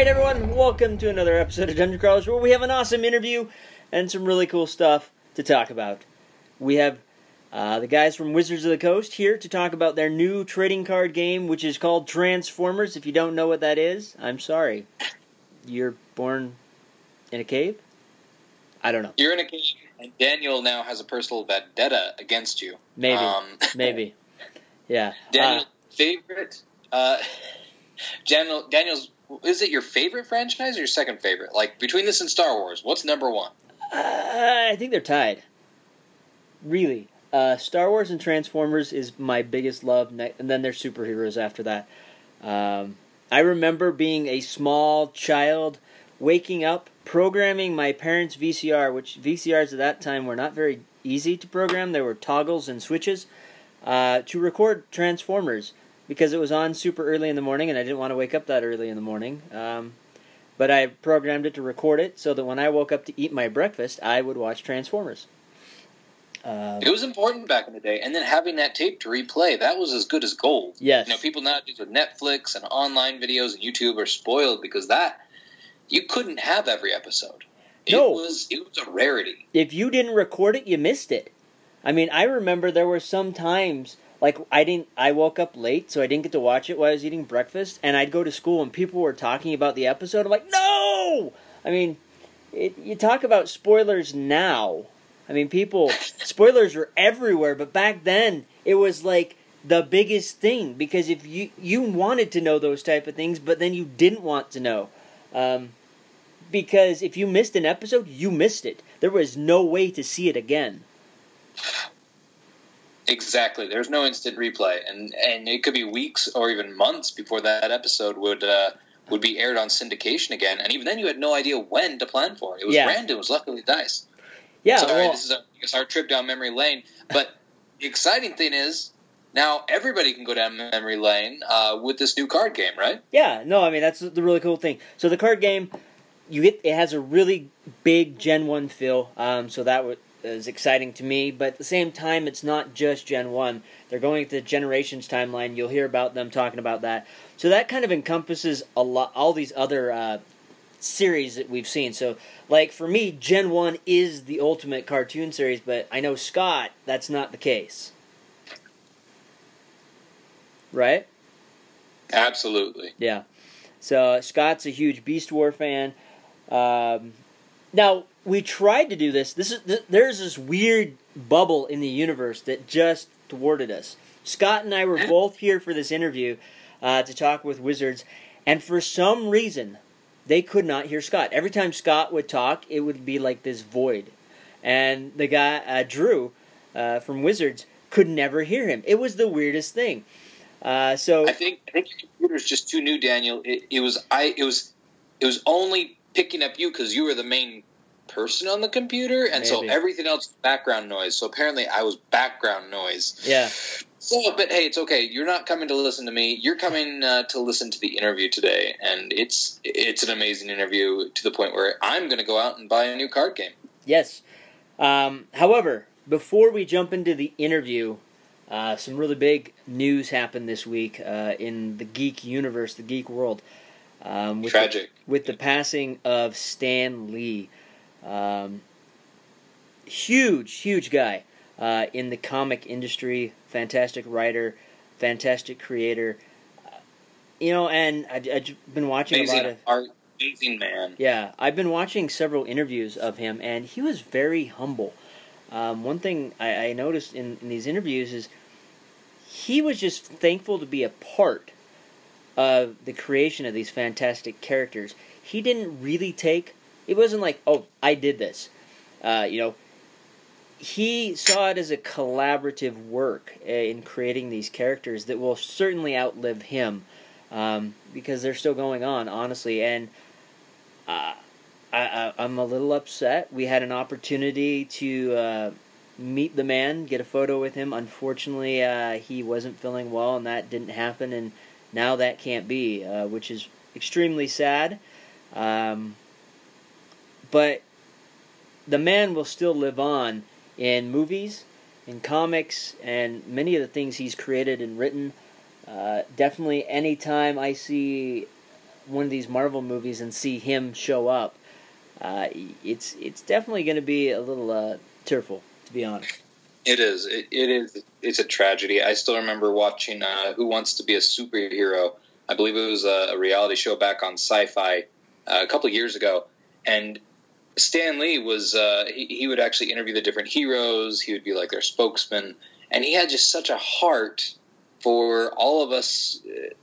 right, everyone, welcome to another episode of Dungeon Crawlers where we have an awesome interview and some really cool stuff to talk about. We have uh, the guys from Wizards of the Coast here to talk about their new trading card game, which is called Transformers. If you don't know what that is, I'm sorry. You're born in a cave? I don't know. You're in a cave, and Daniel now has a personal vendetta against you. Maybe. Um, Maybe. Yeah. Daniel's Uh, favorite. Uh, Daniel, Daniel's. Is it your favorite franchise or your second favorite? Like between this and Star Wars, what's number one? Uh, I think they're tied. Really. Uh, Star Wars and Transformers is my biggest love, and then there's superheroes after that. Um, I remember being a small child, waking up, programming my parents' VCR, which VCRs at that time were not very easy to program. There were toggles and switches uh, to record Transformers because it was on super early in the morning, and I didn't want to wake up that early in the morning. Um, but I programmed it to record it so that when I woke up to eat my breakfast, I would watch Transformers. Uh, It was important back in the day, and then having that tape to replay that was as good as gold. yes. You know, people nowadays with Netflix and online videos and YouTube are spoiled because that you couldn't have every episode. It No. was it was a rarity. if you didn't record it, you missed it. I mean, I remember there were some times like I didn't I woke up late, so I didn't get to watch it while I was eating breakfast, and I'd go to school and people were talking about the episode. I'm like, "No!" I mean, it, you talk about spoilers now. I mean, people spoilers were everywhere, but back then it was like the biggest thing because if you you wanted to know those type of things, but then you didn't want to know. Um, because if you missed an episode, you missed it. There was no way to see it again. Exactly. There's no instant replay, and and it could be weeks or even months before that episode would uh, would be aired on syndication again. And even then, you had no idea when to plan for it. It was Yeah. random. It was luckily dice. Yeah, Sorry, well, this is a, I guess our trip down memory lane. But the exciting thing is now everybody can go down memory lane uh, with this new card game, right? yeah. No, I mean that's the really cool thing. So the card game, you get it has a really big Gen One feel. Um, so that wa- is exciting to me. But at the same time, it's not just Gen One. They're going to the Generations timeline. You'll hear about them talking about that. So that kind of encompasses a lot, all these other uh, series that we've seen. So, like for me, Gen One is the ultimate cartoon series. But I know Scott, that's not the case. Right? Absolutely. Yeah. So Scott's a huge Beast War fan. Um, now we tried to do this. This is th- there's this weird bubble in the universe that just thwarted us. Scott and I were both here for this interview uh, to talk with Wizards, and for some reason, they could not hear Scott. Every time Scott would talk, it would be like this void, and the guy uh, Drew uh, from Wizards could never hear him. It was the weirdest thing. Uh, so I think I think your computer's just too new, Daniel. It, it was I. It was it was only picking up you because you were the main person on the computer, and so everything else background noise. So apparently, I was background noise. yeah. So, but hey, it's okay. You're not coming to listen to me. You're coming uh, to listen to the interview today, and it's it's an amazing interview to the point where I'm going to go out and buy a new card game. Yes. Um, however, before we jump into the interview, uh, some really big news happened this week uh, in the geek universe, the geek world. Um, with Tragic. The, with the passing of Stan Lee. Um, huge, huge guy uh, in the comic industry. Fantastic writer, fantastic creator. Uh, you know, and I, I've been watching a lot of. art, amazing man. Yeah, I've been watching several interviews of him, and he was very humble. Um, one thing I, I noticed in, in these interviews is he was just thankful to be a part of the creation of these fantastic characters. He didn't really take. It wasn't like, oh, I did this. Uh, you know, he saw it as a collaborative work uh, in creating these characters that will certainly outlive him um, because they're still going on, honestly. And uh, I, I'm a little upset. We had an opportunity to uh, meet the man, get a photo with him. Unfortunately, uh, he wasn't feeling well, and that didn't happen. And now that can't be, uh, which is extremely sad. Um, but the man will still live on in movies, in comics, and many of the things he's created and written. Uh, definitely, anytime I see one of these Marvel movies and see him show up, uh, it's it's definitely going to be a little uh, tearful, to be honest. It is. It, it is. It's a tragedy. I still remember watching uh, Who Wants to Be a Superhero. I believe it was a, a reality show back on Sci-Fi uh, a couple years ago, and Stan Lee was. Uh, he, he would actually interview the different heroes. He would be like their spokesman, and he had just such a heart for all of us uh,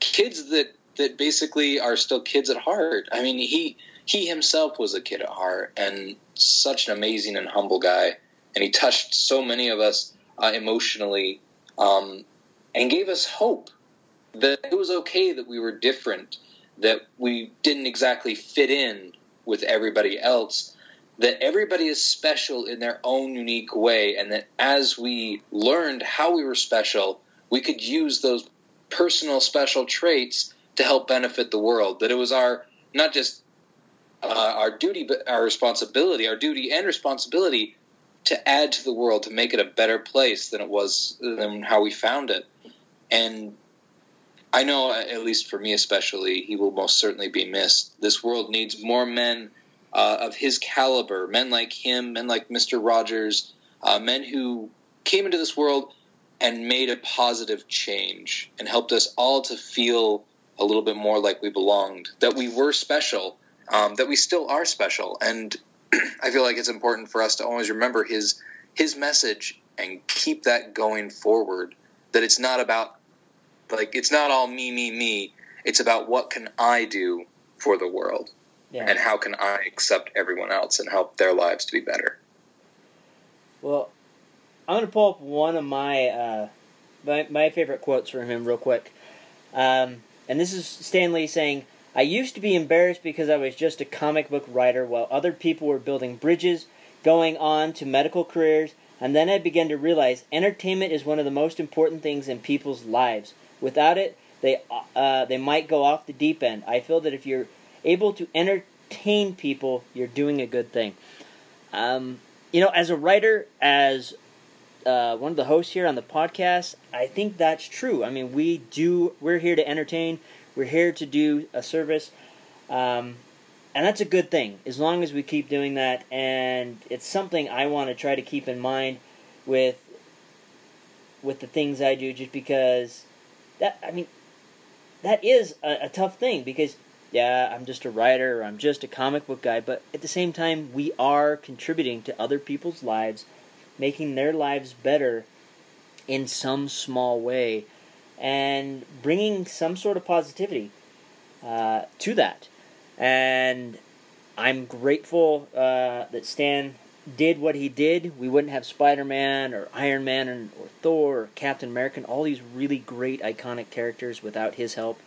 kids that that basically are still kids at heart. I mean, he he himself was a kid at heart, and such an amazing and humble guy and he touched so many of us uh, emotionally um, and gave us hope that it was okay that we were different, that we didn't exactly fit in with everybody else, that everybody is special in their own unique way, and that as we learned how we were special, we could use those personal special traits to help benefit the world. That it was our not just uh, our duty, but our responsibility, our duty and responsibility to add to the world to make it a better place than it was than how we found it. And I know, at least for me especially, he will most certainly be missed. This world needs more men uh, of his caliber, men like him, men like Mister Rogers, uh, men who came into this world and made a positive change and helped us all to feel a little bit more like we belonged, that we were special, um, that we still are special, and I feel like it's important for us to always remember his his message and keep that going forward. That it's not about like it's not all me, me, me. It's about what can I do for the world, yeah. and how can I accept everyone else and help their lives to be better. Well, I'm going to pull up one of my uh, my, my favorite quotes from him real quick, um, and this is Stan Lee saying. I used to be embarrassed because I was just a comic book writer while other people were building bridges, going on to medical careers, and then I began to realize entertainment is one of the most important things in people's lives. Without it, they uh, they might go off the deep end. I feel that if you're able to entertain people, you're doing a good thing. Um, you know, as a writer, as uh, one of the hosts here on the podcast, I think that's true. I mean, we do. We're here to entertain. We're here to do a service. Um, and that's a good thing as long as we keep doing that. And it's something I want to try to keep in mind with with the things I do, just because that I mean that is a, a tough thing because yeah, I'm just a writer or I'm just a comic book guy, but at the same time, we are contributing to other people's lives, making their lives better in some small way and bringing some sort of positivity uh, to that. And I'm grateful uh, that Stan did what he did. We wouldn't have Spider Man or Iron Man or, or Thor or Captain America, and all these really great iconic characters without his help.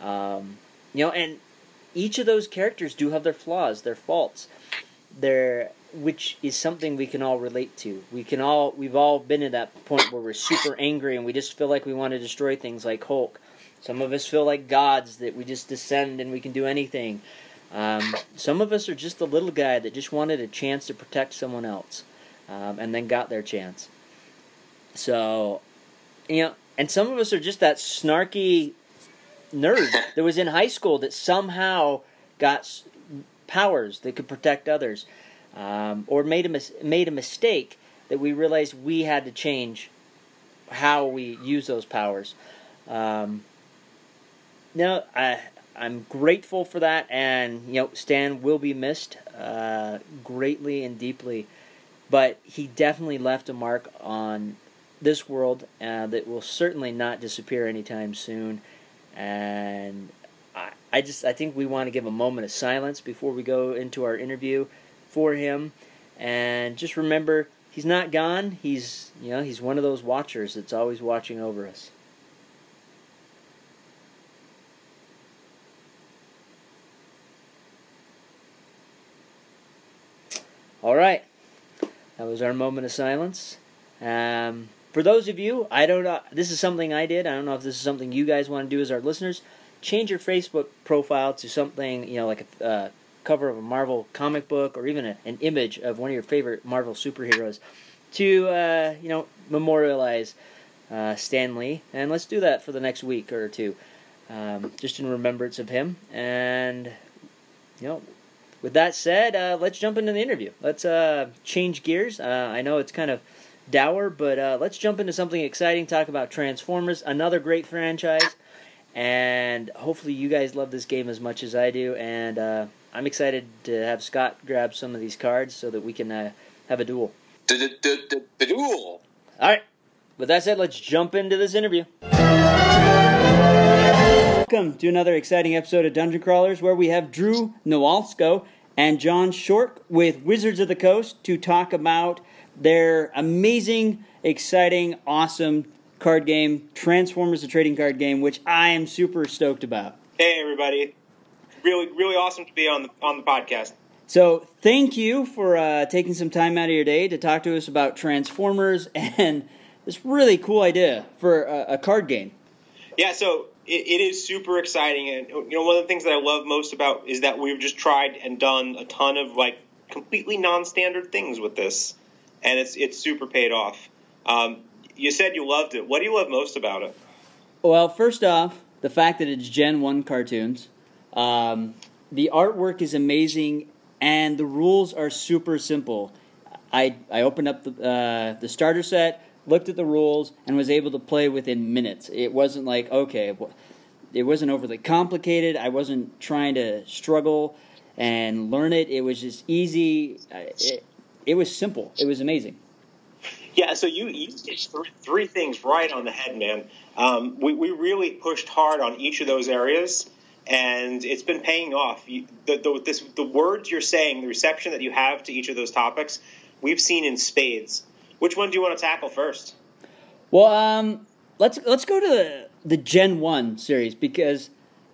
Um, you know, and each of those characters do have their flaws, their faults, their which is something we can all relate to. We can all we've all been at that point where we're super angry and we just feel like we want to destroy things like Hulk. Some of us feel like gods that we just descend and we can do anything. Um, some of us are just a little guy that just wanted a chance to protect someone else, um, and then got their chance. So, you know, and some of us are just that snarky nerd that was in high school that somehow got powers that could protect others um, or made a mis- made a mistake that we realized we had to change how we use those powers. Um, no, I I'm grateful for that, and you know Stan will be missed uh, greatly and deeply, but he definitely left a mark on this world uh, that will certainly not disappear anytime soon. And I, I just I think we want to give a moment of silence before we go into our interview for him. And just remember, he's not gone. He's you know he's one of those watchers that's always watching over us. All right, that was our moment of silence. Um, for those of you, I don't know. This is something I did. I don't know if this is something you guys want to do as our listeners. Change your Facebook profile to something you know like a uh, cover of a Marvel comic book or even a, an image of one of your favorite Marvel superheroes to uh, you know memorialize uh, Stan Lee, and let's do that for the next week or two. um, just in remembrance of him. And you know, with that said, uh, let's jump into the interview. Let's uh, change gears. Uh, I know it's kind of dour, but uh, let's jump into something exciting. Talk about Transformers, another great franchise, and hopefully you guys love this game as much as I do. And uh, I'm excited to have Scott grab some of these cards so that we can uh, have a duel. The duel. All right. With that said, let's jump into this interview. Welcome to another exciting episode of Dungeon Crawlers, where we have Drew Nowalsko and John Short with Wizards of the Coast to talk about their amazing, exciting, awesome card game, Transformers: The Trading Card Game, which I am super stoked about. Hey, everybody! Really, really awesome to be on the on the podcast. So, thank you for uh, taking some time out of your day to talk to us about Transformers and this really cool idea for a, a card game. Yeah, so it, it is super exciting, and you know one of the things that I love most about is that we've just tried and done a ton of like completely non-standard things with this, and it's it's super paid off. Um, you said you loved it. What do you love most about it? Well, first off, the fact that it's Gen One cartoons. Um, the artwork is amazing, and the rules are super simple. I I opened up the uh, the starter set looked at the rules, and was able to play within minutes. It wasn't like, okay, it wasn't overly complicated. I wasn't trying to struggle and learn it. It was just easy. It, it was simple. It was amazing. Yeah, so you, you did three, things right on the head, man. Um, we, we really pushed hard on each of those areas, and it's been paying off. You, the, the, this, the words you're saying, the reception that you have to each of those topics, we've seen in spades. Which one do you want to tackle first? Well, um, let's let's go to the, the Gen One series because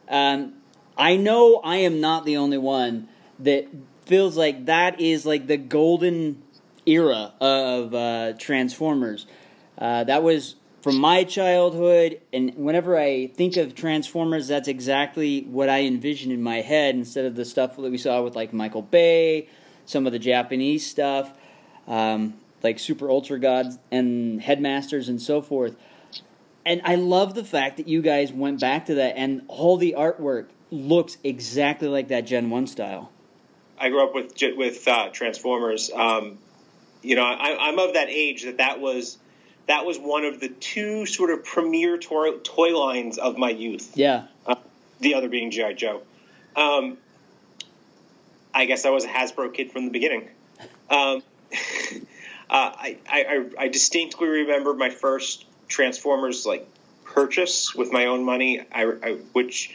um, I know I am not the only one that feels like that is like the golden era of uh, Transformers. Uh, that was from my childhood, and whenever I think of Transformers, that's exactly what I envision in my head instead of the stuff that we saw with like Michael Bay, some of the Japanese stuff. Um, like super ultra gods and headmasters and so forth. And I love the fact that you guys went back to that and all the artwork looks exactly like that Gen One style. I grew up with with uh, Transformers. Um, you know, I, am of that age that that was that was one of the two sort of premier toy, toy lines of my youth. Yeah. Uh, the other being GI Joe. Um, I guess I was a Hasbro kid from the beginning. Um, Uh, I, I, I distinctly remember my first Transformers like purchase with my own money. I, I which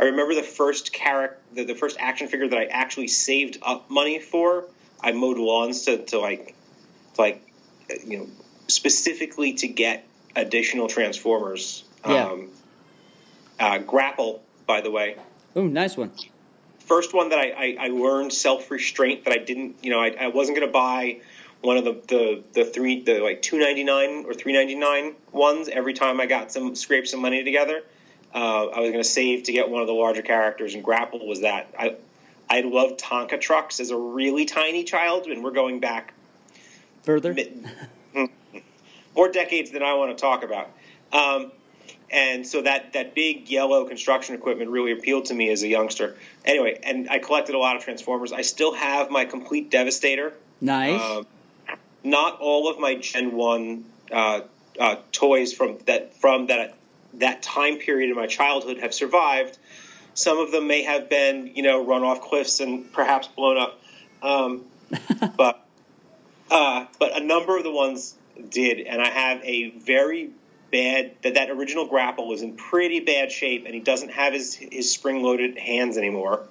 I remember the first character, the, the, first action figure that I actually saved up money for. I mowed lawns to, to like, to like, you know, specifically to get additional Transformers. Yeah. Um, uh, Grapple, by the way. Oh, nice one. First one that I, I, I learned self restraint that I didn't, you know, I, I wasn't going to buy one of the the, the three the like two ninety nine or three ninety nine ones every time I got some scrape some money together. Uh, I was going to save to get one of the larger characters, and Grapple was that. I I loved Tonka trucks as a really tiny child, and we're going back further, more decades than I want to talk about. Um, and so that that big yellow construction equipment really appealed to me as a youngster. Anyway, and I collected a lot of Transformers. I still have my complete Devastator. Nice. Um, not all of my Gen One uh, uh, toys from that from that that time period in my childhood have survived. Some of them may have been, you know, run off cliffs and perhaps blown up, um, but uh, but a number of the ones did, and I have a very bad that that original grapple was in pretty bad shape, and he doesn't have his his spring loaded hands anymore.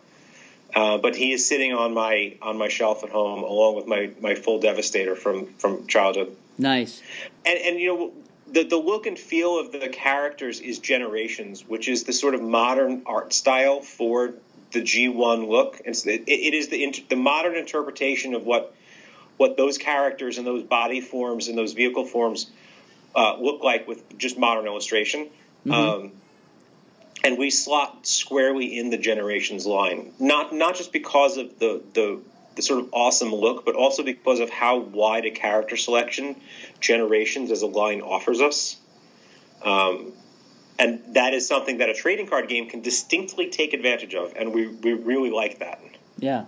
Uh, but he is sitting on my on my shelf at home along with my, my full Devastator from from childhood. Nice. And and you know the the look and feel of the characters is Generations, which is the sort of modern art style for the G1 look. It's, it, it is the the modern interpretation of what what those characters and those body forms and those vehicle forms uh, look like with just modern illustration. Mm-hmm. Um, and we slot squarely in the generations line. Not not just because of the the the sort of awesome look, but also because of how wide a character selection generations as a line offers us. Um, and that is something that a trading card game can distinctly take advantage of, and we, we really like that. Yeah.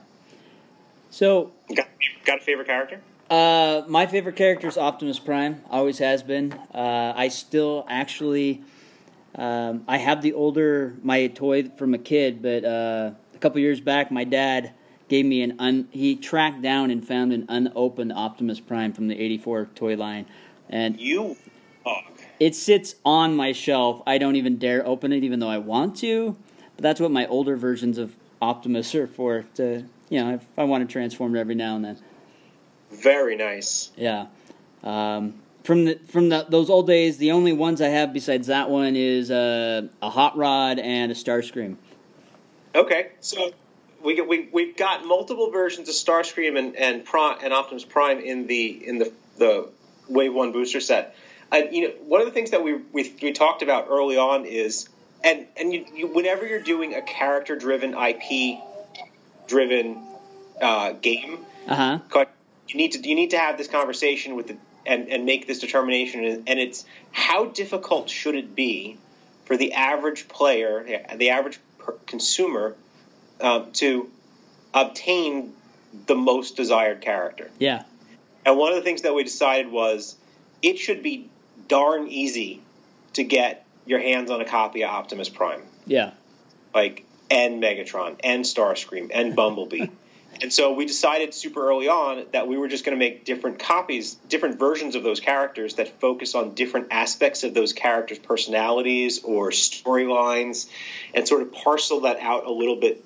So, got, got a favorite character? Uh, my favorite character is Optimus Prime. Always has been. Uh, I still actually, um, I have the older my toy from a kid, but uh, a couple years back, my dad gave me an un. He tracked down and found an unopened Optimus Prime from the '84 toy line, and you. Oh. It sits on my shelf. I don't even dare open it, even though I want to. But that's what my older versions of Optimus are for. To you know, if I want to transform it every now and then. Very nice. Yeah. Um, from the from the, those old days, the only ones I have besides that one is uh, a hot rod and a Starscream. Okay, so we we we've got multiple versions of Starscream and and, Prime, and Optimus Prime in the in the the Wave One booster set. And you know, one of the things that we we, we talked about early on is, and and you, you, whenever you're doing a character driven IP driven uh, game, uh-huh. you need to you need to have this conversation with the and and make this determination. And it's how difficult should it be for the average player, the average consumer, um, to obtain the most desired character. Yeah. And one of the things that we decided was it should be darn easy to get your hands on a copy of Optimus Prime. Yeah. Like and Megatron and Starscream and Bumblebee. and so we decided super early on that we were just going to make different copies, different versions of those characters that focus on different aspects of those characters' personalities or storylines and sort of parcel that out a little bit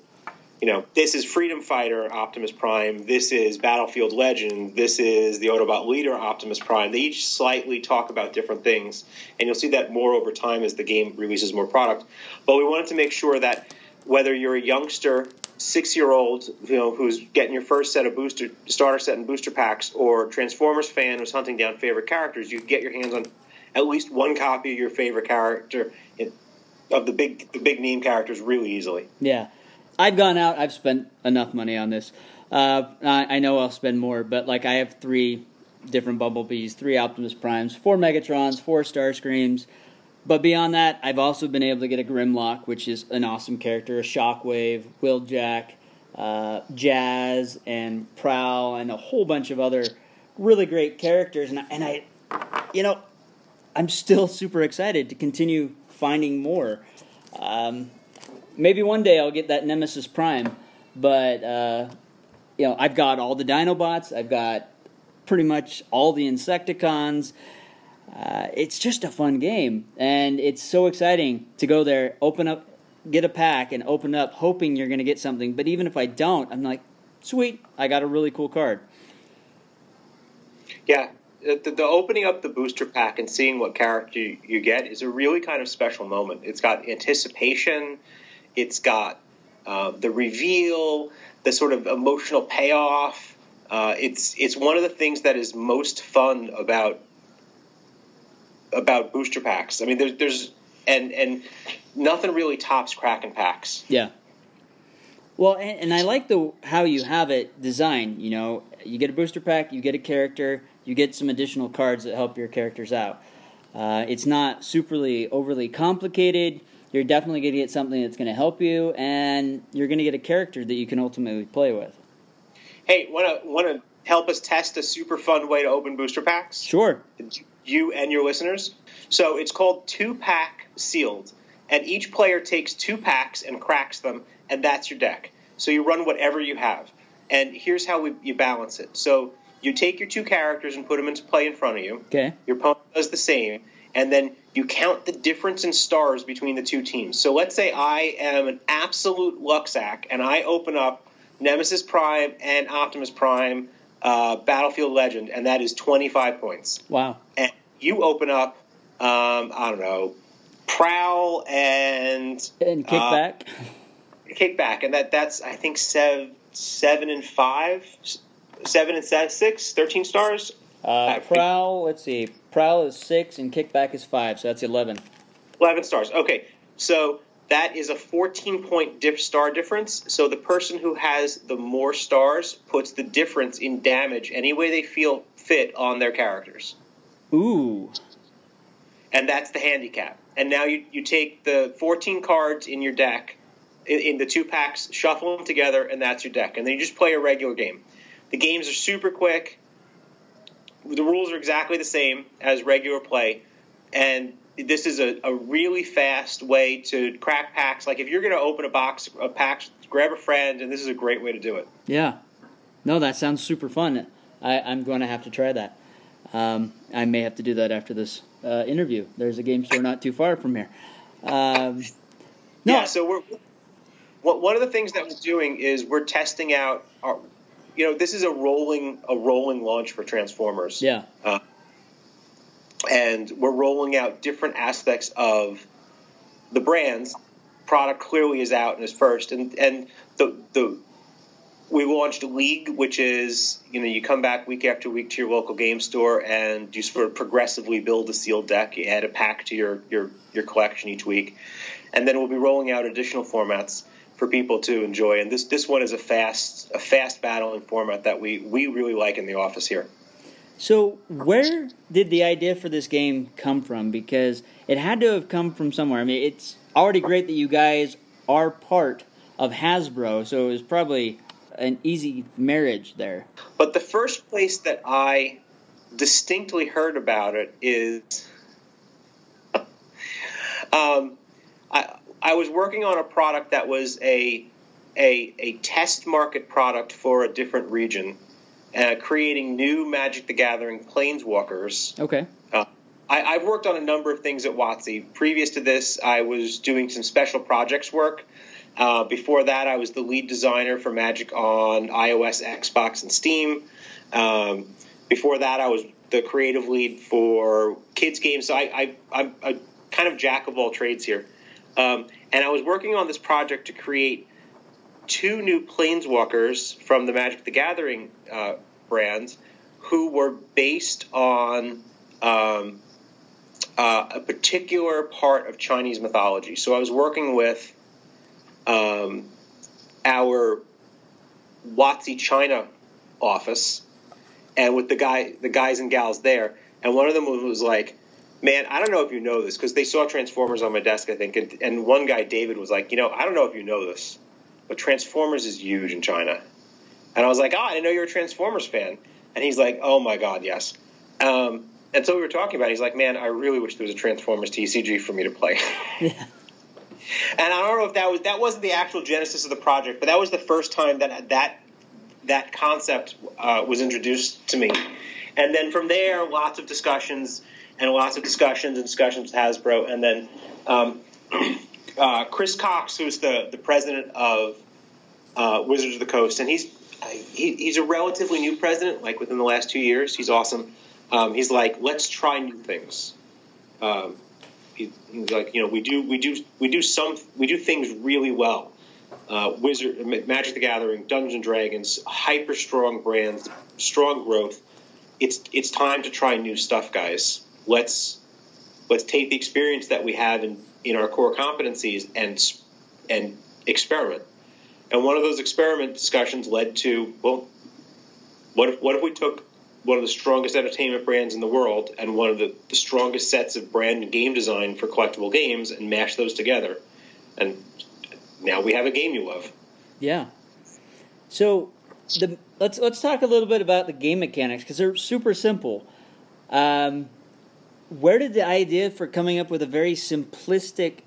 you know, this is Freedom Fighter Optimus Prime, this is Battlefield Legend, this is the Autobot Leader Optimus Prime. They each slightly talk about different things, and you'll see that more over time as the game releases more product. But we wanted to make sure that whether you're a youngster, six year old, you know, who's getting your first set of booster starter set and booster packs, or Transformers fan who's hunting down favorite characters, you get your hands on at least one copy of your favorite character of the big the big name characters really easily. Yeah. I've gone out. I've spent enough money on this. Uh, I, I, know I'll spend more, but like I have three different Bumblebees, three Optimus Primes, four Megatrons, four Starscreams. But beyond that, I've also been able to get a Grimlock, which is an awesome character, a Shockwave, Wheeljack, uh, Jazz, and Prowl, and a whole bunch of other really great characters. And I, and I, you know, I'm still super excited to continue finding more. Um, maybe one day I'll get that Nemesis Prime, but uh, you know I've got all the Dinobots, I've got pretty much all the Insecticons. Uh, it's just a fun game, and it's so exciting to go there, open up, get a pack, and open up, hoping you're going to get something. But even if I don't, I'm like, sweet, I got a really cool card. Yeah, the, the, opening up the booster pack and seeing what character you, you, get is a really kind of special moment. It's got anticipation, it's got uh, the reveal, the sort of emotional payoff. Uh, it's it's one of the things that is most fun about about booster packs. I mean, there's there's and and nothing really tops cracking packs. Yeah. Well, and, and, I like the how you have it designed. You know, you get a booster pack, you get a character, you get some additional cards that help your characters out. Uh, it's not superly overly complicated you're definitely going to get something that's going to help you, and you're going to get a character that you can ultimately play with. Hey, want to want to help us test a super fun way to open booster packs? Sure. You and your listeners. So it's called two pack sealed, and each player takes two packs and cracks them, and that's your deck. So you run whatever you have, and here's how we, you balance it. So you take your two characters and put them into play in front of you. Okay. Your opponent does the same, and then you count the difference in stars between the two teams. So let's say I am an absolute lucksack and I open up Nemesis Prime and Optimus Prime uh, Battlefield Legend, and that is 25 points. Wow. And you open up, um, I don't know, Prowl and. And Kickback. Uh, kickback, and that that's, I think, seven, seven and five, seven and six, 13 stars. Uh, Prowl, let's see. Prowl is six and Kickback is five, so that's 11. 11 stars. Okay, so that is a 14 point diff star difference. So the person who has the more stars puts the difference in damage any way they feel fit on their characters. Ooh. and that's the handicap. And now you, you take the 14 cards in your deck, in, in the two packs, shuffle them together, and that's your deck. And then you just play a regular game. The games are super quick. The rules are exactly the same as regular play, and this is a, a really fast way to crack packs. Like if you're going to open a box of packs, grab a friend, and this is a great way to do it. Yeah. No, that sounds super fun. I, I'm going to have to try that. Um, I may have to do that after this uh, interview. There's a game store not too far from here. Um, no. Yeah, so we're what, one of the things that we're doing is we're testing out our, you know, this is a rolling a rolling launch for Transformers. Yeah. Uh, and we're rolling out different aspects of the brands. Product clearly is out and is first, and and the the we launched league, which is you know you come back week after week to your local game store and you sort of progressively build a sealed deck. You add a pack to your your your collection each week, and then we'll be rolling out additional formats for people to enjoy. And this this one is a fast a fast battling format that we we really like in the office here. So where did the idea for this game come from? Because it had to have come from somewhere. I mean, it's already great that you guys are part of Hasbro, so it was probably an easy marriage there. But the first place that I distinctly heard about it is um, I, I was working on a product that was a, a, a test market product for a different region, uh, creating new Magic the Gathering planeswalkers. Okay. Uh, I, have worked on a number of things at WotC. Previous to this, I was doing some special projects work uh, before that, I was the lead designer for Magic on iOS, Xbox, and Steam. Um, before that, I was the creative lead for kids games. So I, am a kind of jack of all trades here. Um, and I was working on this project to create two new planeswalkers from the Magic the Gathering uh, brands who were based on um, uh, a particular part of Chinese mythology. So I was working with um, our WotC China office and with the guy, the guys and gals there, and one of them was like, "Man, I don't know if you know this because they saw Transformers on my desk, I think." And, and one guy, David, was like, "You know, I don't know if you know this, but Transformers is huge in China." And I was like, "Oh, I didn't know you were a Transformers fan." And he's like, "Oh my God, yes." Um, and so we were talking about. It. He's like, "Man, I really wish there was a Transformers TCG for me to play." Yeah. And I don't know if that was that wasn't the actual genesis of the project, but that was the first time that that that concept uh, was introduced to me. And then from there, lots of discussions and lots of discussions and discussions with Hasbro. And then um, uh, Chris Cocks, who's the, the president of uh, Wizards of the Coast, and he's he, he's a relatively new president, like within the last two years. He's awesome. Um, he's like, let's try new things. Um, he, he's like, you know, we do we do we do some we do things really well. Uh, Wizard, Magic the Gathering, Dungeons and Dragons, hyper strong brands, strong growth. It's it's time to try new stuff, guys. Let's let's take the experience that we have in, in our core competencies and and experiment. And one of those experiment discussions led to well, what if what if we took one of the strongest entertainment brands in the world and one of the, the strongest sets of brand and game design for collectible games and mash those together. And now we have a game you love. Yeah. So the, let's let's talk a little bit about the game mechanics because they're super simple. Um, where did the idea for coming up with a very simplistic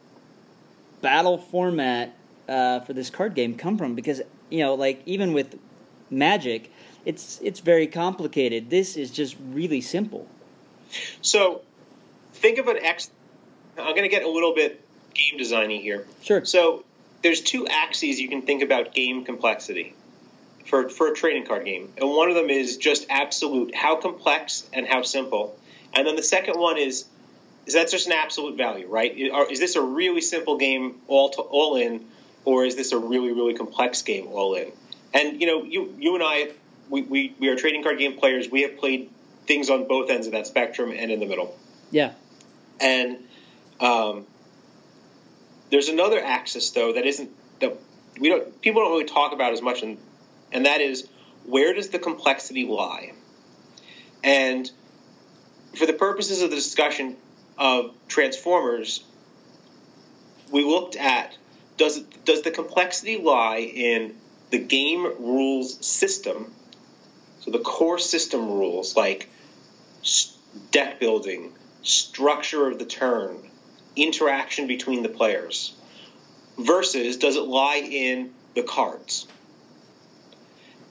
battle format uh, for this card game come from? Because you know, like even with Magic, it's it's very complicated. This is just really simple. So, think of an X. I'm going to get a little bit game designy here. Sure. So, there's two axes you can think about game complexity for for a trading card game, and one of them is just absolute how complex and how simple, and then the second one is is that just an absolute value, right? Is this a really simple game all to, all in, or is this a really really complex game all in? And you know, you you and I we, we, we are trading card game players. We have played things on both ends of that spectrum and in the middle. Yeah. And um, there's another axis though that isn't that we don't people don't really talk about as much, and and that is where does the complexity lie? And for the purposes of the discussion, of Transformers, we looked at does does the complexity lie in the game rules system, so the core system rules like deck building, structure of the turn, interaction between the players, versus does it lie in the cards?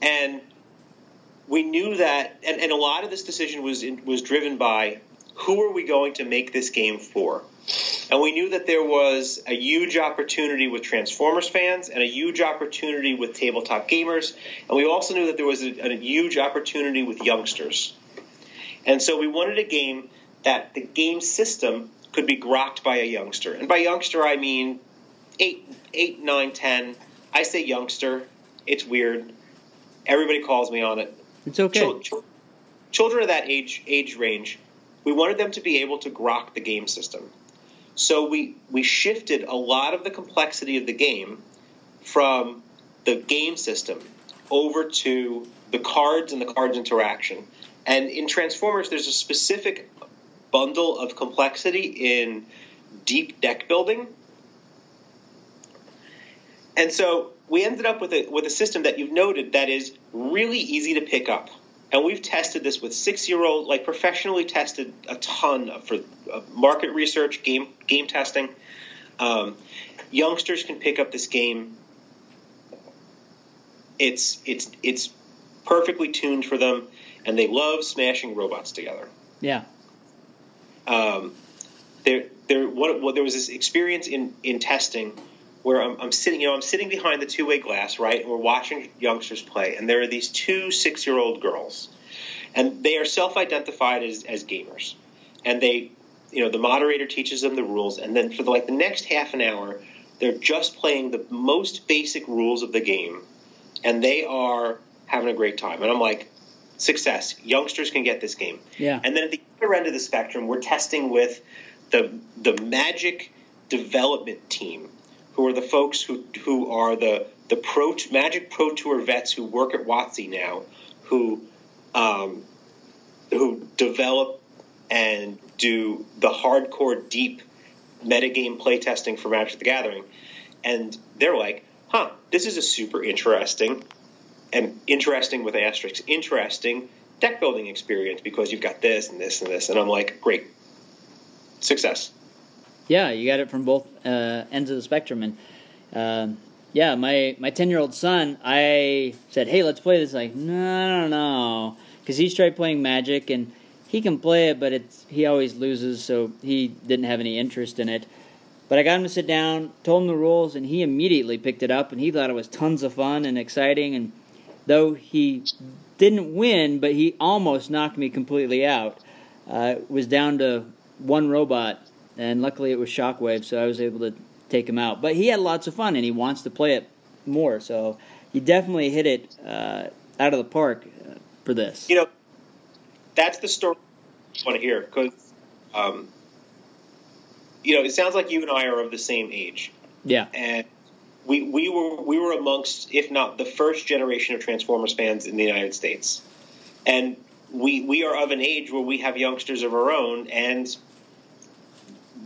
And we knew that, and, and a lot of this decision was was driven by who are we going to make this game for? And we knew that there was a huge opportunity with Transformers fans and a huge opportunity with tabletop gamers. And we also knew that there was a, a huge opportunity with youngsters. And so we wanted a game that the game system could be grokked by a youngster. And by youngster, I mean 8, 8 9, 10. I say youngster. It's weird. Everybody calls me on it. It's okay. Chil- children of that age age range, we wanted them to be able to grok the game system. So we we shifted a lot of the complexity of the game from the game system over to the cards and the cards interaction. And in Transformers, there's a specific bundle of complexity in deep deck building. And so we ended up with a with a system that you've noted that is really easy to pick up. And we've tested this with six year old, like professionally tested a ton of, for market research, game game testing. Um, youngsters can pick up this game. It's it's it's perfectly tuned for them, and they love smashing robots together. Yeah. Um, there there what, what there was this experience in in testing where I'm, I'm, sitting, you know, I'm sitting behind the two-way glass, right, and we're watching youngsters play, and there are these two six-year-old girls, and they are self-identified as, as gamers, and they, you know, the moderator teaches them the rules, and then for the, like the next half an hour, they're just playing the most basic rules of the game, and they are having a great time, and I'm like, success, youngsters can get this game, yeah, and then at the other end of the spectrum, we're testing with the the Magic development team who are the folks who who are the the pro Magic Pro Tour vets who work at WotC now, who um, who develop and do the hardcore deep metagame playtesting for Magic the Gathering, and they're like, "Huh, this is a super interesting and interesting with asterisks, interesting deck building experience because you've got this and this and this." And I'm like, "Great, success." Yeah, you got it from both uh, ends of the spectrum, and um, yeah, my my ten year old son, I said, "Hey, let's play this." Like, no, no, no, because he's tried playing Magic and he can play it, but it's he always loses, so he didn't have any interest in it. But I got him to sit down, told him the rules, and he immediately picked it up, and he thought it was tons of fun and exciting. And though he didn't win, but he almost knocked me completely out. Uh, was down to one robot and luckily it was Shockwave, so I was able to take him out. But he had lots of fun, and he wants to play it more. So he definitely hit it uh, out of the park uh, for this. You know, that's the story I want to hear because, um, you know, it sounds like you and I are of the same age. Yeah, and we we were we were amongst, if not the first generation of Transformers fans in the United States, and we we are of an age where we have youngsters of our own, and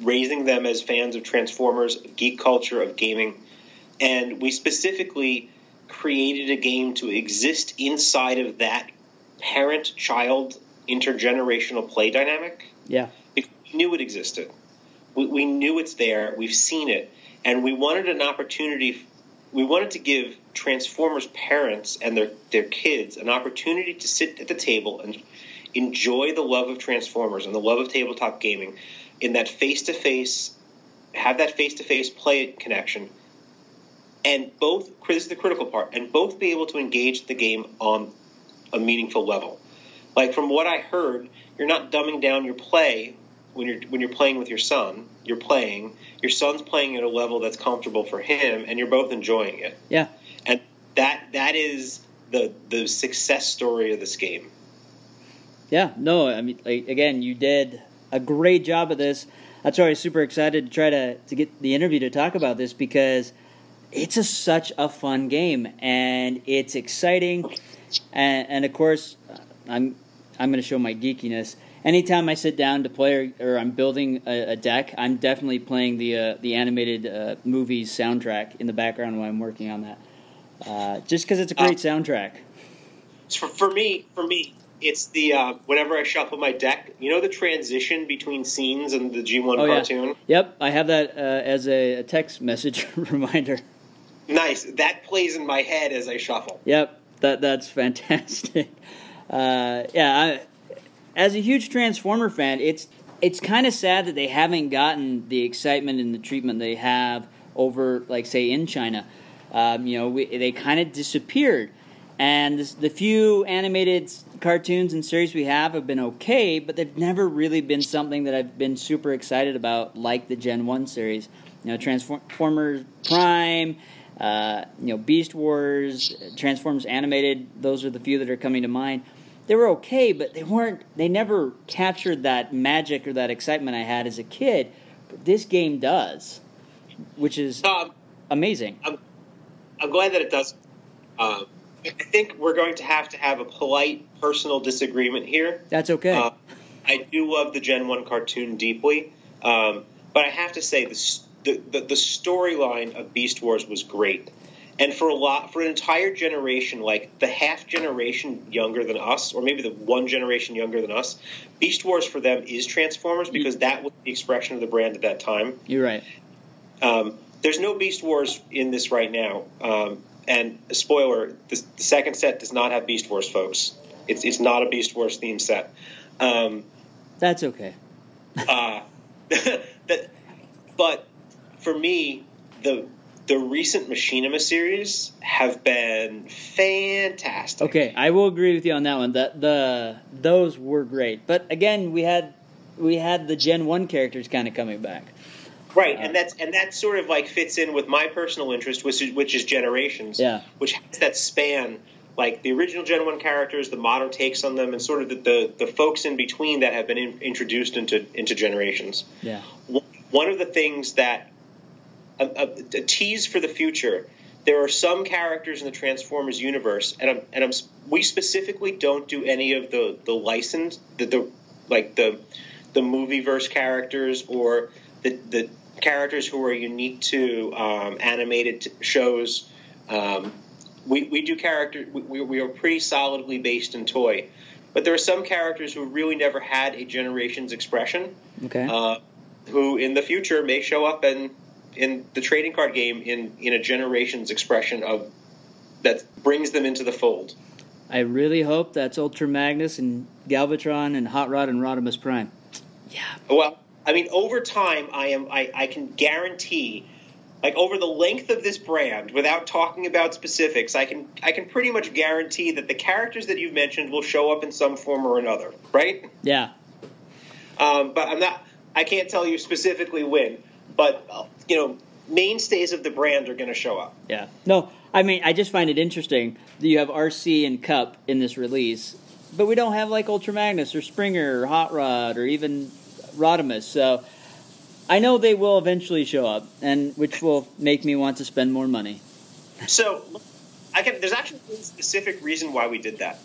raising them as fans of Transformers, geek culture, of gaming. And we specifically created a game to exist inside of that parent child intergenerational play dynamic. Yeah. Because we knew it existed. We, we knew it's there. We've seen it. And we wanted an opportunity, we wanted to give Transformers parents and their, their kids an opportunity to sit at the table and enjoy the love of Transformers and the love of tabletop gaming in that face to face, have that face to face play connection, and both this is the critical part, and both be able to engage the game on a meaningful level. Like from what I heard, you're not dumbing down your play when you're when you're playing with your son. You're playing. Your son's playing at a level that's comfortable for him, and you're both enjoying it. Yeah, and that that is the the success story of this game. Yeah, no, I mean, like, again, you did a great job of this. That's why I was super excited to try to, to get the interview to talk about this because it's a, such a fun game and it's exciting. And, and of course, I'm I'm going to show my geekiness. anytime I sit down to play or, or I'm building a, a, deck, I'm definitely playing the uh, the animated uh, movies soundtrack in the background while I'm working on that. Uh, just because it's a great uh, soundtrack. For, for me, for me, it's the uh, whenever I shuffle my deck, you know the transition between scenes and the G1 oh, cartoon. Yeah. Yep, I have that uh, as a, a, text message reminder. Nice. That plays in my head as I shuffle. Yep, that that's fantastic. Uh, yeah, I, as a huge Transformer fan, it's it's kind of sad that they haven't gotten the excitement and the treatment they have over, like, say, in China. Um, you know, we, they kind of disappeared. And this, the few animated cartoons and series we have have been okay, but they've never really been something that I've been super excited about, like the Gen 1 series. You know, Transformers Prime, uh, you know, Beast Wars, Transformers Animated, those are the few that are coming to mind. They were okay, but they weren't, they never captured that magic or that excitement I had as a kid. But this game does, which is um, amazing. I'm, I'm glad that it does. Um, I think we're going to have to have a polite personal disagreement here. That's okay. Uh, I do love the Gen 1 cartoon deeply, um, but I have to say the, the, the storyline of Beast Wars was great. And for a lot, for an entire generation, like the half generation younger than us, or maybe the one generation younger than us, Beast Wars for them is Transformers because that was the expression of the brand at that time. You're right. Um, there's no Beast Wars in this right now. Um, and spoiler, the, the, second set does not have Beast Wars, folks. It's it's not a Beast Wars theme set. Um, That's okay. uh, that, but for me, the the recent Machinima series have been fantastic. Okay, I will agree with you on that one. That the those were great, but again, we had we had the Gen One characters kind of coming back. Right, and that's and that sort of like fits in with my personal interest, which is which is Generations, yeah. which has that span, like the original Gen One characters, the modern takes on them, and sort of the the, the folks in between that have been in, introduced into into Generations. Yeah, one of the things that a, a, a, tease for the future. There are some characters in the Transformers universe, and I'm, and I'm, we specifically don't do any of the the licensed the, the like the the movie verse characters or the, the characters who are unique to um, animated shows. Um, we, we do character we, we are pretty solidly based in toy, but there are some characters who really never had a generation's expression. Okay. Uh, who in the future may show up in in the trading card game in in a generation's expression of that brings them into the fold. I really hope that's Ultra Magnus and Galvatron and Hot Rod and Rodimus Prime. Yeah. Well, I mean, over time, I am I, I can guarantee, like over the length of this brand, without talking about specifics, I can I can pretty much guarantee that the characters that you've mentioned will show up in some form or another, right? Yeah. Um, but I'm not. I can't tell you specifically when, but you know, mainstays of the brand are going to show up. Yeah. No, I mean, I just find it interesting that you have Arcee and Kup in this release, but we don't have like Ultra Magnus or Springer or Hot Rod or even Rodimus. So I know they will eventually show up, and which will make me want to spend more money. So I can. There's actually a specific reason why we did that.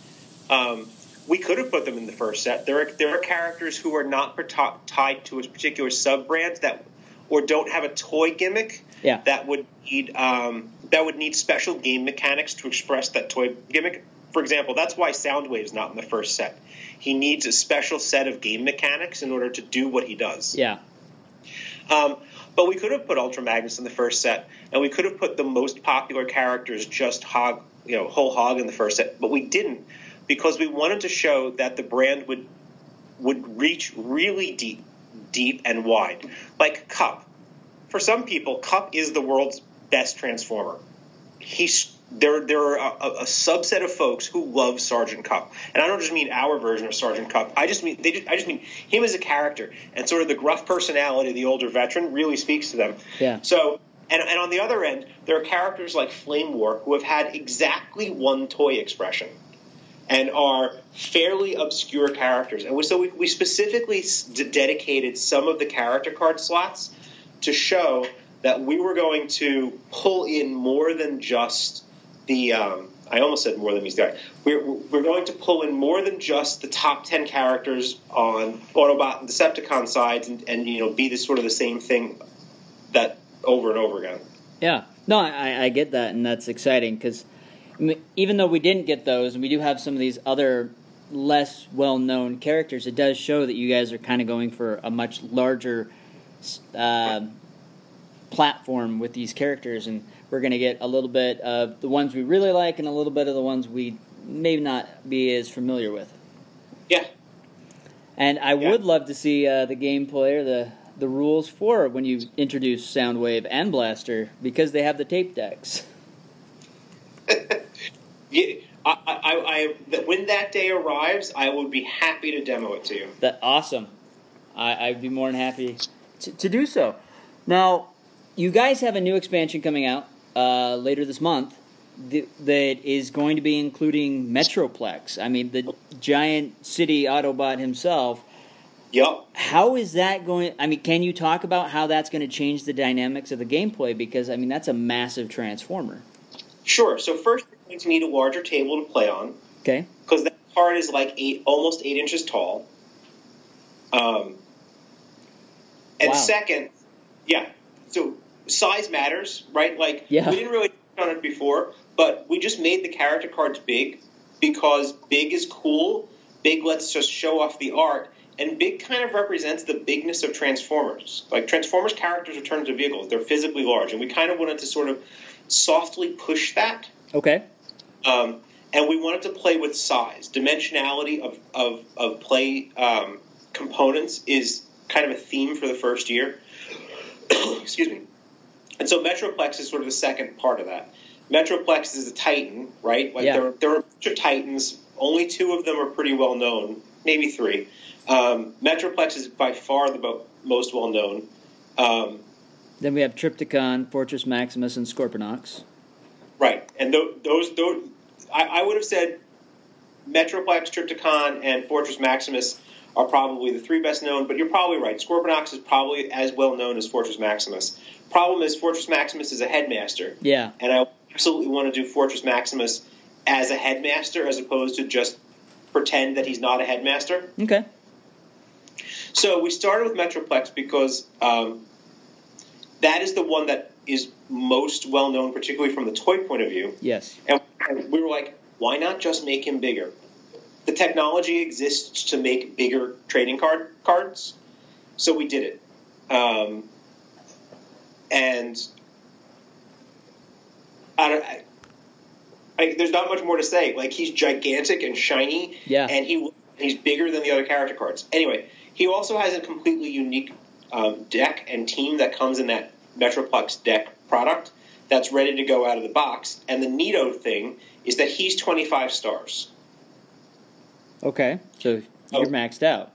Um, we could have put them in the first set. There are there are characters who are not tied to a particular sub brand that or don't have a toy gimmick yeah. that would need um, that would need special game mechanics to express that toy gimmick. For example, that's why Soundwave's not in the first set he needs a special set of game mechanics in order to do what he does. Yeah. Um, but we could have put Ultra Magnus in the first set, and we could have put the most popular characters just hog, you know, whole hog in the first set, but we didn't because we wanted to show that the brand would would reach really deep, deep and wide. Like Kup, for some people, Kup is the world's best transformer. He's there there are a, a, subset of folks who love Sergeant Kup, and I don't just mean our version of Sergeant Kup. I just mean they just, I just mean him as a character and sort of the gruff personality of the older veteran really speaks to them. Yeah. So. And, and on the other end, there are characters like Flame War who have had exactly one toy expression and are fairly obscure characters. And we, so we, we specifically dedicated some of the character card slots to show that we were going to pull in more than just the um, I almost said more than meets the eye. We're, we're going to pull in more than just the top 10 characters on Autobot and Decepticon sides and, and you know, be this sort of the same thing that over and over again. Yeah, no, I, I get that, and that's exciting because even though we didn't get those, and we do have some of these other less well-known characters, it does show that you guys are kind of going for a much larger uh, platform with these characters, and we're going to get a little bit of the ones we really like and a little bit of the ones we may not be as familiar with. Yeah. And I Yeah. would love to see uh, the gameplay or the the rules for when you introduce Soundwave and Blaster because they have the tape decks. Yeah, I, I, I, when that day arrives, I would be happy to demo it to you. That awesome. I, I'd be more than happy to, to do so. Now, you guys have a new expansion coming out uh, later this month th- that is going to be including Metroplex. I mean, the giant city Autobot himself. Yep. How is that going? I mean, can you talk about how that's going to change the dynamics of the gameplay? Because I mean, that's a massive transformer. Sure. So first, you're going to need a larger table to play on Okay. because that card is like eight, almost eight inches tall. Um, and Wow. second, yeah. So size matters, right? Like Yeah. we didn't really touch on it before, but we just made the character cards big because big is cool. Big lets just show off the art, and big kind of represents the bigness of Transformers. Like Transformers characters are turned into vehicles; they're physically large, and we kind of wanted to sort of softly push that. Okay. Um, and we wanted to play with size. Dimensionality of, of, of play um, components is kind of a theme for the first year. Excuse me. And so Metroplex is sort of the second part of that. Metroplex is a Titan, right? Like Yeah. there, there are a bunch of Titans. Only two of them are pretty well known, maybe three. Um, Metroplex is by far the mo- most well known. Um, Then we have Trypticon, Fortress Maximus, and Scorponok. Right, and th- those, those I, I would have said Metroplex, Trypticon, and Fortress Maximus are probably the three best known. But you're probably right. Scorponok is probably as well known as Fortress Maximus. Problem is, Fortress Maximus is a headmaster, Yeah. and I absolutely want to do Fortress Maximus as a headmaster as opposed to just pretend that he's not a headmaster. Okay. So we started with Metroplex because um, that is the one that is most well known, particularly from the toy point of view. Yes. And we were like, why not just make him bigger? The technology exists to make bigger trading card cards, so we did it. Um, and I don't. I, I, there's not much more to say. Like he's gigantic and shiny, Yeah. and he he's bigger than the other character cards. Anyway, he also has a completely unique um, deck and team that comes in that Metroplex deck product that's ready to go out of the box. And the neato thing is that he's 25 stars. Okay. So Oh. you're maxed out.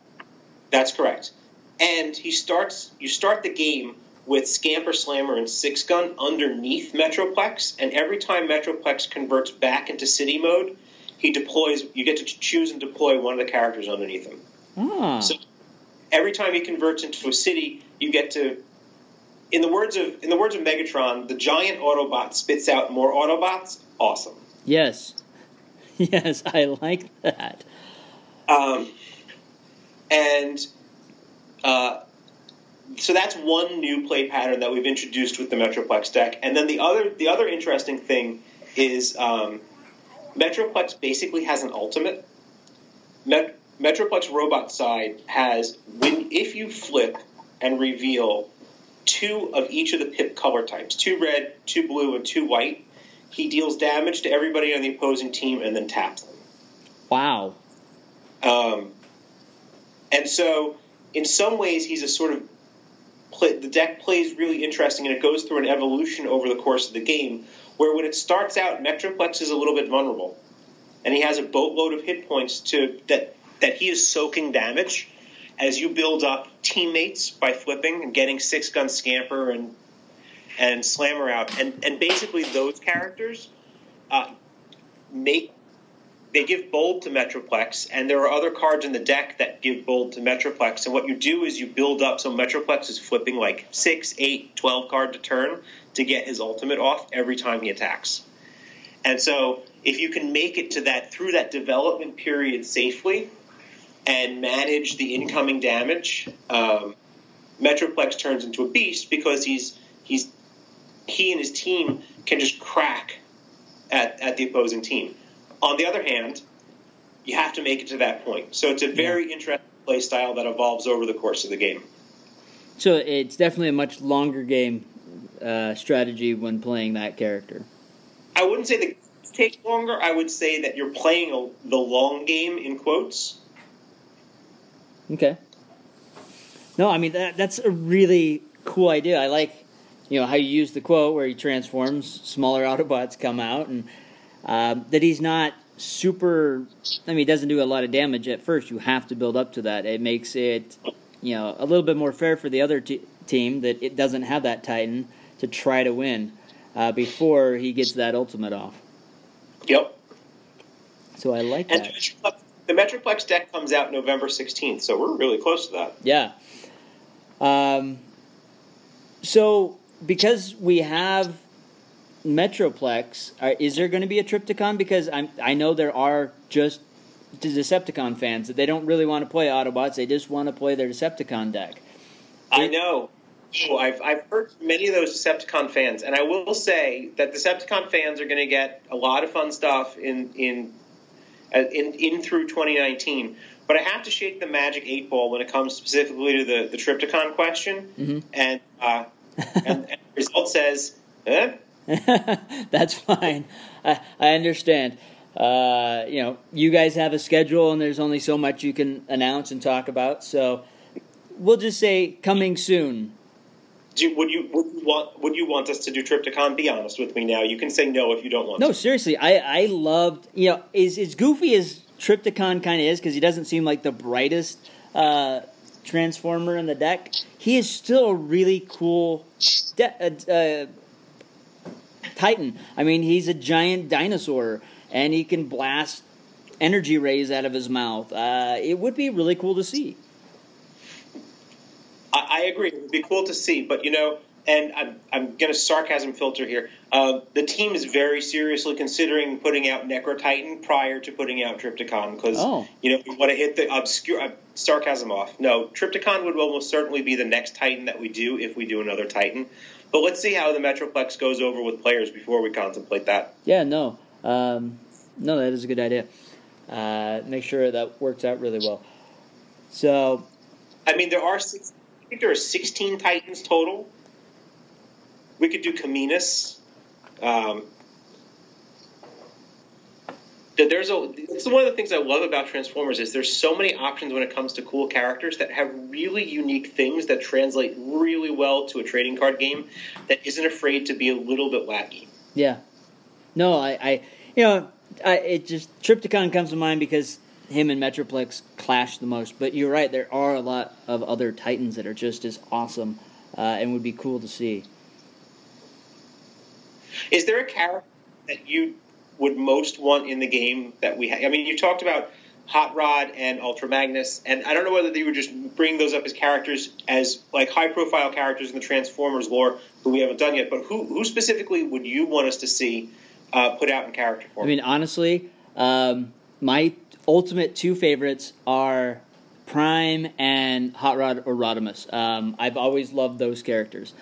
That's correct. And he starts. You start the game with Scamper Slammer and Six Gun underneath Metroplex, and every time Metroplex converts back into City mode, he deploys. You get to choose and deploy one of the characters underneath him. Ah. So every time he converts into a city, you get to. In the words of in the words of Megatron, the giant Autobot spits out more Autobots. Awesome. yes. Yes, I like that. Um, and uh, so that's one new play pattern that we've introduced with the Metroplex deck. And then the other the other interesting thing is um, Metroplex basically has an ultimate. Met- Metroplex Robot side has when if you flip and reveal two of each of the pip color types, two red, two blue, and two white, he deals damage to everybody on the opposing team and then taps them. Wow. Um, and so, in some ways, he's a sort of play, the deck plays really interesting, and it goes through an evolution over the course of the game. Where when it starts out, Metroplex is a little bit vulnerable, and he has a boatload of hit points to that that he is soaking damage as you build up teammates by flipping and getting six gun scamper and and slammer out, and and basically those characters uh, make they give bold to Metroplex, and there are other cards in the deck that give bold to Metroplex. And what you do is you build up, so Metroplex is flipping like 6, 8, 12 card to turn to get his ultimate off every time he attacks. And so if you can make it to that through that development period safely and manage the incoming damage, um, Metroplex turns into a beast because he's he's he and his team can just crack at, at the opposing team. On the other hand, you have to make it to that point. So it's a very interesting play style that evolves over the course of the game. So it's definitely a much longer game uh, strategy when playing that character. I wouldn't say that takes longer. I would say that you're playing a, the long game in quotes. Okay. No, I mean that that's a really cool idea. I like, you know, how you use the quote where he transforms, smaller Autobots come out, and um, that he's not super. I mean, he doesn't do a lot of damage at first. You have to build up to that. It makes it, you know, a little bit more fair for the other t- team that it doesn't have that Titan to try to win uh, before he gets that ultimate off. Yep. So I like and that. The Metroplex deck comes out November 16th, so we're really close to that. Yeah. Um, so because we have Metroplex, are, is there going to be a Trypticon? Because I'm, I know there are just Decepticon fans that they don't really want to play Autobots; they just want to play their Decepticon deck. I know. Oh, I've, I've heard many of those Decepticon fans, and I will say that Decepticon fans are going to get a lot of fun stuff in in uh, in, in through 2019. But I have to shake the magic eight ball when it comes specifically to the, the Trypticon question, mm-hmm. and, uh, and, and the result says, eh? That's fine. I, I understand. Uh, you know, you guys have a schedule, and there's only so much you can announce and talk about. So we'll just say coming soon do, would you would you want would you want us to do Trypticon? Be honest with me now. You can say no if you don't want. To No, to. seriously, I I loved you know is as goofy as Trypticon kind of is because he doesn't seem like the brightest uh, transformer in the deck. He is still a really cool de- uh, uh, Titan. I mean, he's a giant dinosaur and he can blast energy rays out of his mouth. Uh, it would be really cool to see. I, I agree. It would be cool to see, but you know, and I'm, I'm going to sarcasm filter here. Uh, the team is very seriously considering putting out Necro Titan prior to putting out Trypticon because oh. you know we want to hit the obscure uh, sarcasm off. No, Trypticon would almost certainly be the next Titan that we do if we do another Titan. But let's see how the Metroplex goes over with players before we contemplate that. Yeah, no, um, no, that is a good idea. Uh, make sure that works out really well. So, I mean, there are six think there are 16 Titans total. We could do Caminus. Um, there's a it's one of the things I love about Transformers is there's so many options when it comes to cool characters that have really unique things that translate really well to a trading card game that isn't afraid to be a little bit wacky. Yeah. No, I, I you know, I, it just Trypticon comes to mind because him and Metroplex clash the most. But you're right, there are a lot of other Titans that are just as awesome uh, and would be cool to see. Is there a character that you would most want in the game that we have? I mean, you talked about Hot Rod and Ultra Magnus, and I don't know whether you would just bring those up as characters, as like high profile characters in the Transformers lore, who we haven't done yet. But who, who specifically would you want us to see uh, put out in character form? I mean, honestly, um, my ultimate two favorites are Prime and Hot Rod or Rodimus. Um, I've always loved those characters.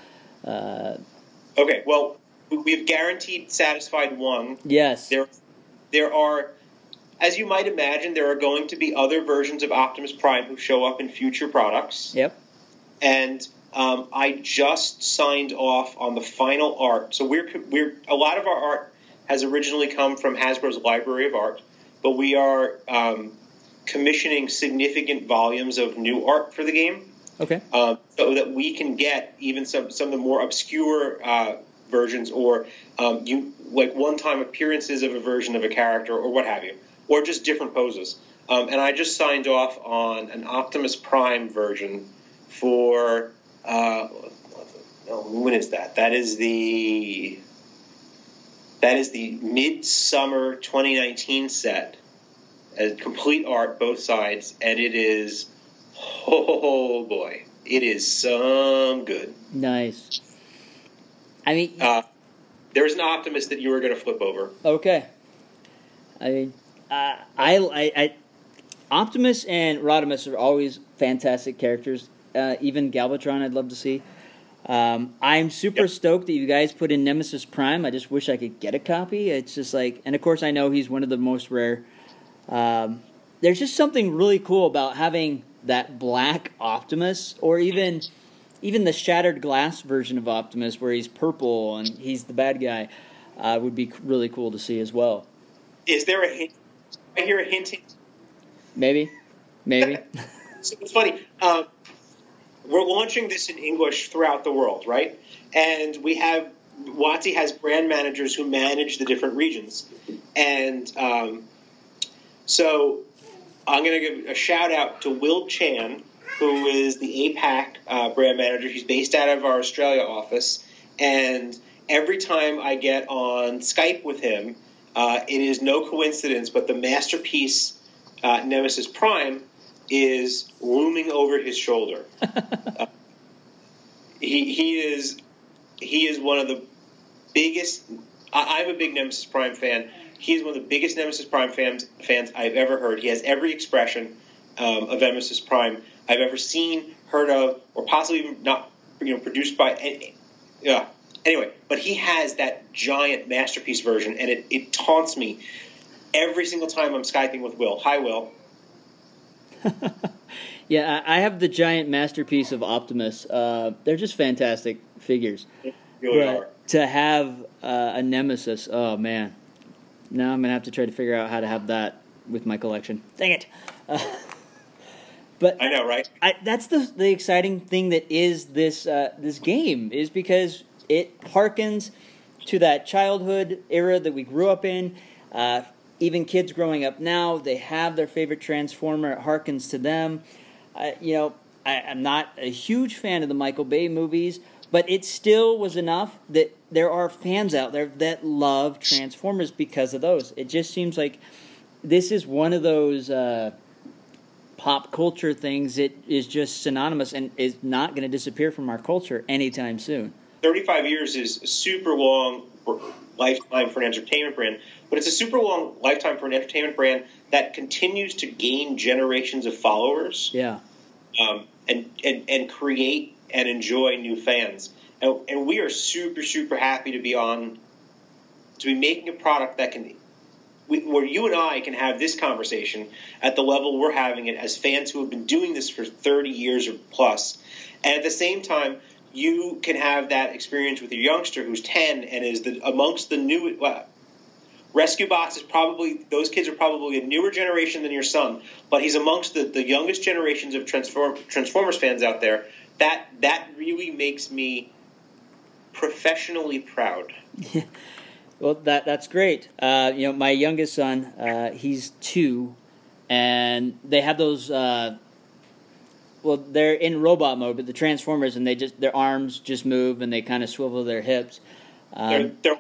Uh, okay, well, we've guaranteed satisfied one. Yes. There, there are, as you might imagine, there are going to be other versions of Optimus Prime who show up in future products. Yep. And um, I just signed off on the final art. So we're we're a lot of our art has originally come from Hasbro's library of art but we are um, commissioning significant volumes of new art for the game. Okay. Uh, so that we can get even some some of the more obscure uh, versions, or um, you like one-time appearances of a version of a character, or what have you, or just different poses. Um, and I just signed off on an Optimus Prime version for uh, when is that? That is the that is the Midsummer 2019 set, a complete art, both sides, and it is, oh boy, it is some good. Nice. I mean, uh, there's an Optimus that you are going to flip over. Okay. I mean, uh, I, I, I, Optimus and Rodimus are always fantastic characters. Uh, even Galvatron, I'd love to see. Um, I'm super yep. stoked that you guys put in Nemesis Prime. I just wish I could get a copy. It's just like, and of course, I know he's one of the most rare. Um, there's just something really cool about having that black Optimus, or even even the shattered glass version of Optimus, where he's purple and he's the bad guy, uh, would be really cool to see as well. Is there a hint? I hear a hint. Maybe, maybe. so it's funny. Um, we're launching this in English throughout the world, right? And we have WotC has brand managers who manage the different regions, and um, so I'm going to give a shout out to Will Chan, who is the APAC uh, brand manager. He's based out of our Australia office, and every time I get on Skype with him, uh, it is no coincidence, but the masterpiece uh, Nemesis Prime is looming over his shoulder. uh, he he is he is one of the biggest. I, I'm a big Nemesis Prime fan. He is one of the biggest Nemesis Prime fans fans I've ever heard. He has every expression um, of Nemesis Prime I've ever seen, heard of, or possibly not you know produced by. Yeah. Anyway, but he has that giant masterpiece version, and it, it taunts me every single time I'm skyping with Will. Hi, Will. yeah, I have the giant masterpiece of Optimus. Uh, they're just fantastic figures. Really but are. to have uh, a nemesis, oh man. Now I'm gonna have to try to figure out how to have that with my collection. Dang it. Uh, but I know, right? I, that's the the exciting thing that is this uh, this game is because it harkens to that childhood era that we grew up in. Uh, even kids growing up now, they have their favorite Transformer. It harkens to them. Uh, you know, I, am not a huge fan of the Michael Bay movies, but it still was enough that there are fans out there that love Transformers because of those. It just seems like this is one of those uh, pop culture things, it is just synonymous and is not going to disappear from our culture anytime soon. 35 years is a super long lifetime for an entertainment brand, but it's a super long lifetime for an entertainment brand that continues to gain generations of followers. Yeah. Um, and, and, and create and enjoy new fans. And, and we are super, super happy to be on, to be making a product that can, where you and I can have this conversation at the level we're having it as fans who have been doing this for 30 years or plus. And at the same time, you can have that experience with your youngster who's 10 and is the, amongst the new rescue bots is probably those kids are probably a newer generation than your son but he's amongst the, the youngest generations of Transform, transformers fans out there that that really makes me professionally proud well that that's great uh, you know my youngest son uh, he's two and they have those uh, well, they're in robot mode, but the Transformers and they just their arms just move and they kind of swivel their hips. Um, they're, they're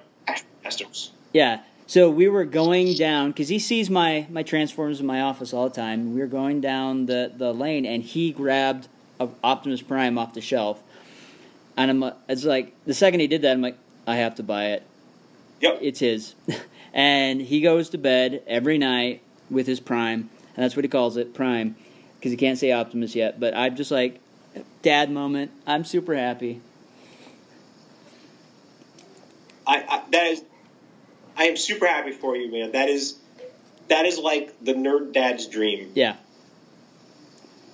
masters. Yeah. So we were going down because he sees my my Transformers in my office all the time. We were going down the the lane and he grabbed a Optimus Prime off the shelf, and I'm it's like the second he did that, I'm like, I have to buy it. Yep. It's his, and he goes to bed every night with his Prime, and that's what he calls it, Prime because he can't say Optimus yet. But I'm just like, dad moment. I'm super happy. I, I, that is, I am super happy for you, man. That is, that is like the nerd dad's dream. Yeah.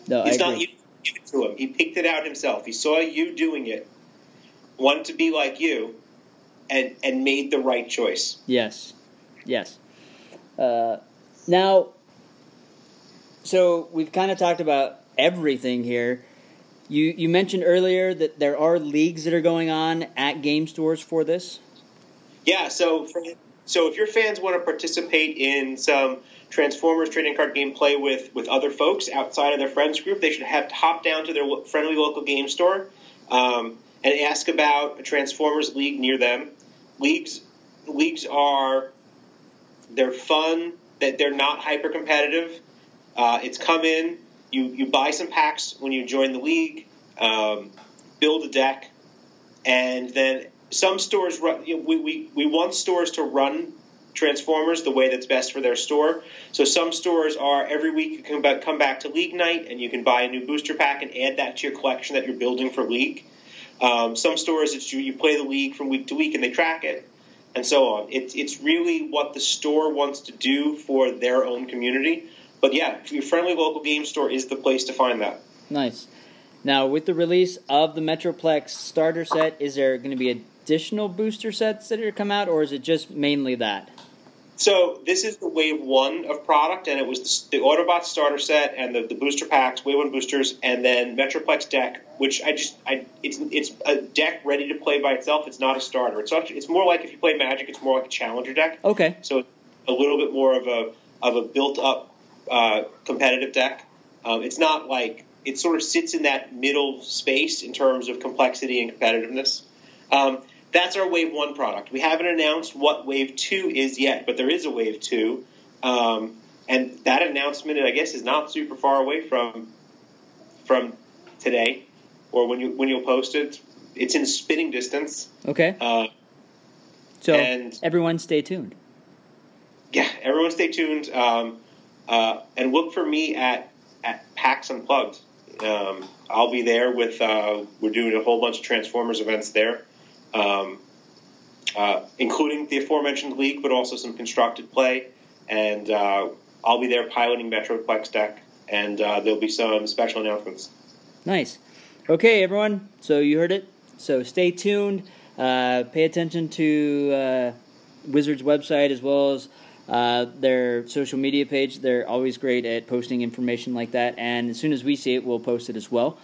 No, He's I not you give it to him. He picked it out himself. He saw you doing it, wanted to be like you, and and made the right choice. Yes, yes. Uh, now so we've kind of talked about everything here. You you mentioned earlier that there are leagues that are going on at game stores for this. Yeah, so for, so if your fans want to participate in some Transformers trading card gameplay with with other folks outside of their friends group, they should have to hop down to their friendly local game store um, and ask about a Transformers league near them. Leagues leagues are they're fun. That they're not hyper competitive. Uh, it's come in. You you buy some packs when you join the league, um, build a deck, and then some stores run. You know, we, we we want stores to run Transformers the way that's best for their store. So some stores are every week you can come back to League Night and you can buy a new booster pack and add that to your collection that you're building for League. Um, some stores it's you, you play the league from week to week and they track it, and so on. It's it's really what the store wants to do for their own community. But yeah, your friendly local game store is the place to find that. Nice. Now, with the release of the Metroplex starter set, is there going to be additional booster sets that are come out, or is it just mainly that? So this is the wave one of product, and it was the, the Autobot starter set and the, the booster packs, wave one boosters, and then Metroplex deck, which I just I it's it's a deck ready to play by itself. It's not a starter. It's not, it's more like if you play Magic, it's more like a challenger deck. Okay. So a little bit more of a of a built up uh, competitive deck. Um, it's not like it sort of sits in that middle space in terms of complexity and competitiveness. Um, that's our Wave 1 product. We haven't announced what Wave 2 is yet, but there is a Wave 2. Um, and that announcement, I guess, is not super far away from from today or when you when you'll post it. It's in spitting distance. Okay. Uh, so and, everyone stay tuned. Yeah, everyone stay tuned. Um, uh, and look for me at at PAX Unplugged. Um, I'll be there with. Uh, we're doing a whole bunch of Transformers events there um, uh, including the aforementioned league, but also some constructed play. And uh, I'll be there piloting Metroplex deck, and uh, there'll be some special announcements. Nice. Okay, everyone. So you heard it. So stay tuned. Uh, pay attention to uh, Wizards website as well as uh, their social media page. They're always great at posting information like that. And as soon as we see it, we'll post it as well.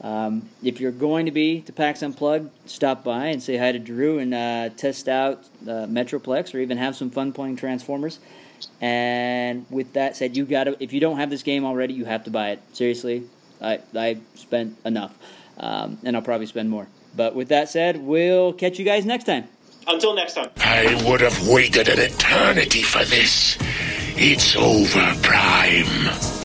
Um, if you're going to be to PAX Unplugged, stop by and say hi to Drew and uh, test out uh, Metroplex or even have some fun playing Transformers. And with that said, you gotta if you don't have this game already, you have to buy it. Seriously, I I spent enough, um, and I'll probably spend more. But with that said, we'll catch you guys next time. Until next time. I would have waited an eternity for this. It's over, Prime.